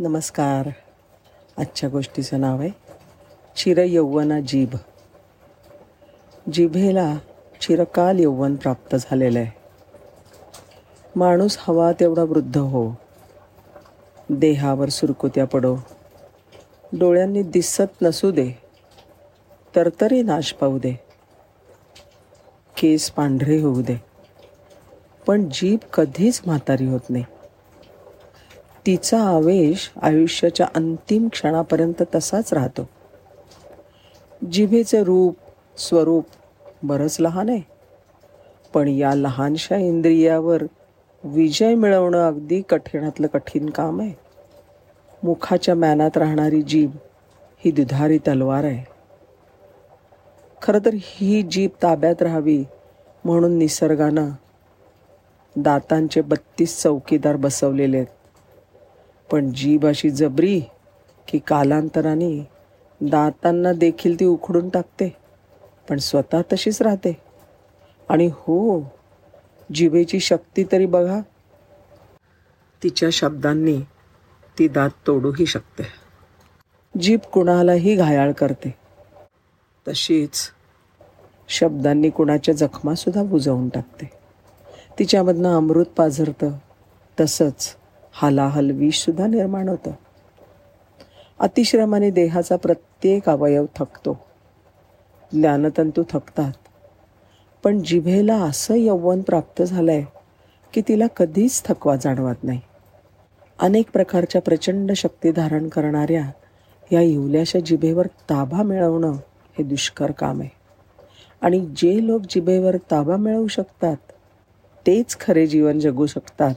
नमस्कार. आजच्या गोष्टीचं नाव आहे चिरयौवना जीभ. जिभेला चिरकाल यौवन प्राप्त झालेलं आहे. माणूस हवा तेवढा वृद्ध हो. देहावर सुरकुत्या पडो. डोळ्यांनी दिसत नसू दे तर तरी नाश पाहू दे. केस पांढरे होऊ दे. पण जीभ कधीच म्हातारी होत नाही. तिचा आवेश आयुष्याच्या अंतिम क्षणापर्यंत तसाच राहतो. जिभेचं रूप स्वरूप बरंच लहान आहे. पण या लहानशा इंद्रियावर विजय मिळवणं अगदी कठीणातलं कठीण काम आहे. मुखाच्या मॅनात राहणारी जीभ ही दुधारी तलवार आहे. खरं तर ही जीभ ताब्यात राहावी म्हणून निसर्गानं दातांचे बत्तीस चौकीदार बसवलेले आहेत. पण जीभ अशी जबरी की कालांतराने दातांना देखील ती उखडून टाकते पण स्वतः तशीच राहते. आणि हो जिभेची शक्ती तरी बघा. तिच्या शब्दांनी ती दात तोडूही शकते. जीभ कुणालाही घायाळ करते. तशीच शब्दांनी कुणाच्या जखमासुद्धा बुजवून टाकते. तिच्यामधनं अमृत पाझरतं तसंच हालाहल विषसुद्धा निर्माण होतं. अतिश्रमाने देहाचा प्रत्येक अवयव थकतो. ज्ञानतंतू थकतात. पण जिभेला असं यौवन प्राप्त झालं आहे की तिला कधीच थकवा जाणवत नाही. अनेक प्रकारच्या प्रचंड शक्ती धारण करणाऱ्या या इवल्याशा जिभेवर ताबा मिळवणं हे दुष्कर काम आहे. आणि जे लोक जिभेवर ताबा मिळवू शकतात तेच खरे जीवन जगू शकतात.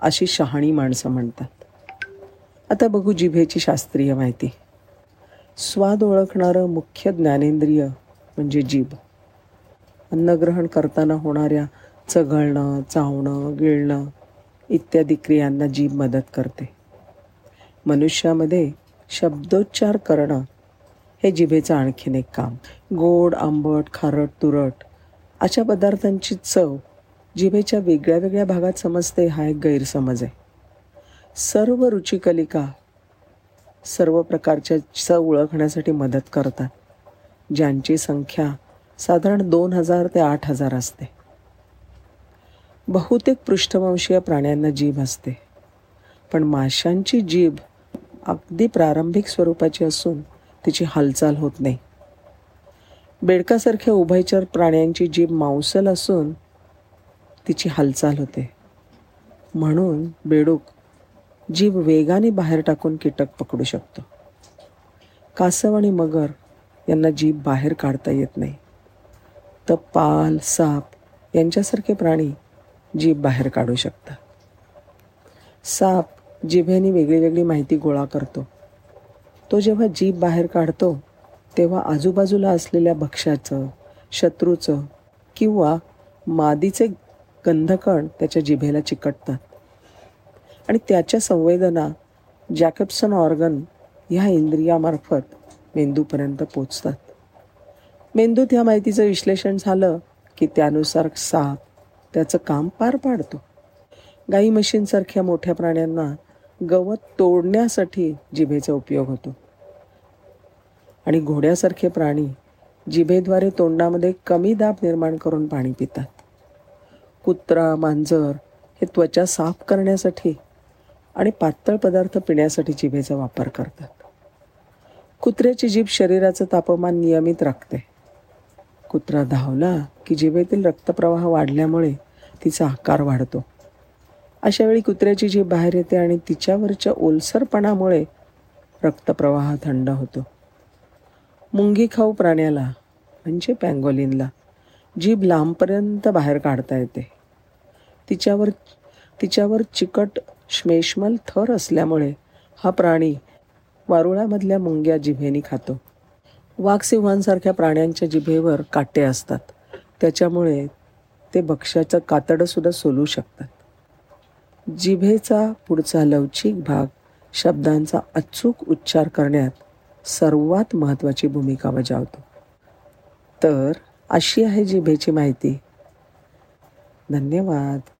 अशी शहाणी माणसं म्हणतात. आता बघू जिभेची शास्त्रीय माहिती. स्वाद ओळखणारं मुख्य ज्ञानेंद्रिय म्हणजे जीभ. अन्नग्रहण करताना होणाऱ्या चघळणं चावणं गिळणं इत्यादी क्रियांना जीभ मदत करते. मनुष्यामध्ये शब्दोच्चार करणं हे जिभेचं आणखीन एक काम. गोड आंबट खारट तुरट अशा पदार्थांची चव जिभेच्या वेगळ्या वेगळ्या भागात समजते हा एक गैरसमज आहे. सर्व रुचिकलिका सर्व प्रकारच्या चव ओळखण्यासाठी मदत करतात ज्यांची संख्या साधारण दोन हजार ते आठ हजार असते. बहुतेक पृष्ठवंशीय प्राण्यांना जीभ असते पण माशांची जीभ अगदी प्रारंभिक स्वरूपाची असून तिची हालचाल होत नाही. बेडकासारख्या उभयचर प्राण्यांची जीभ मांसल असून तिची हालचाल होते. म्हणून बेडूक जीभ वेगाने बाहेर टाकून कीटक पकडू शकतो. कासव आणि मगर यांना जीभ बाहेर काढता येत नाही. तर पाल साप यांच्यासारखे प्राणी जीभ बाहेर काढू शकतात. साप जिभेने वेगळी वेगळी माहिती गोळा करतो. तो जेव्हा जीभ बाहेर काढतो तेव्हा आजूबाजूला असलेल्या भक्ष्याचं शत्रूचं किंवा मादीचे गंधकण त्याच्या जिभेला चिकटतात. आणि त्याच्या संवेदना जॅकब्सन ऑर्गन ह्या इंद्रियामार्फत मेंदूपर्यंत पोचतात. मेंदूत ह्या माहितीचं विश्लेषण झालं की त्यानुसार साप त्याचं काम पार पाडतो. गाई मशीनसारख्या मोठ्या प्राण्यांना गवत तोडण्यासाठी जिभेचा उपयोग होतो. आणि घोड्यासारखे प्राणी जिभेद्वारे तोंडामध्ये कमी दाब निर्माण करून पाणी पितात. कुत्रा मांजर हे त्वचा साफ करण्यासाठी आणि पातळ पदार्थ पिण्यासाठी जिभेचा वापर करतात. कुत्र्याची जीभ शरीराचं तापमान नियमित राखते. कुत्रा धावला की जिभेतील रक्तप्रवाह वाढल्यामुळे तिचा आकार वाढतो. अशावेळी कुत्र्याची जीभ बाहेर येते आणि तिच्यावरच्या ओलसरपणामुळे रक्तप्रवाह थंड होतो. मुंगी खाऊ प्राण्याला म्हणजे पँगोलिनला जीभ लांबपर्यंत बाहेर काढता येते. तिच्यावर तिच्यावर चिकट श्मेष्मल थर असल्यामुळे हा प्राणी वारुळामधल्या मुंग्या जिभेनी खातो. वाघसिंहांसारख्या प्राण्यांच्या जिभेवर काटे असतात. त्याच्यामुळे ते भक्ष्याचं कातडंसुद्धा सोलू शकतात. जिभेचा पुढचा लवचिक भाग शब्दांचा अचूक उच्चार करण्यात सर्वात महत्त्वाची भूमिका बजावतो. तर अशी आहे जिभेची माहिती. धन्यवाद.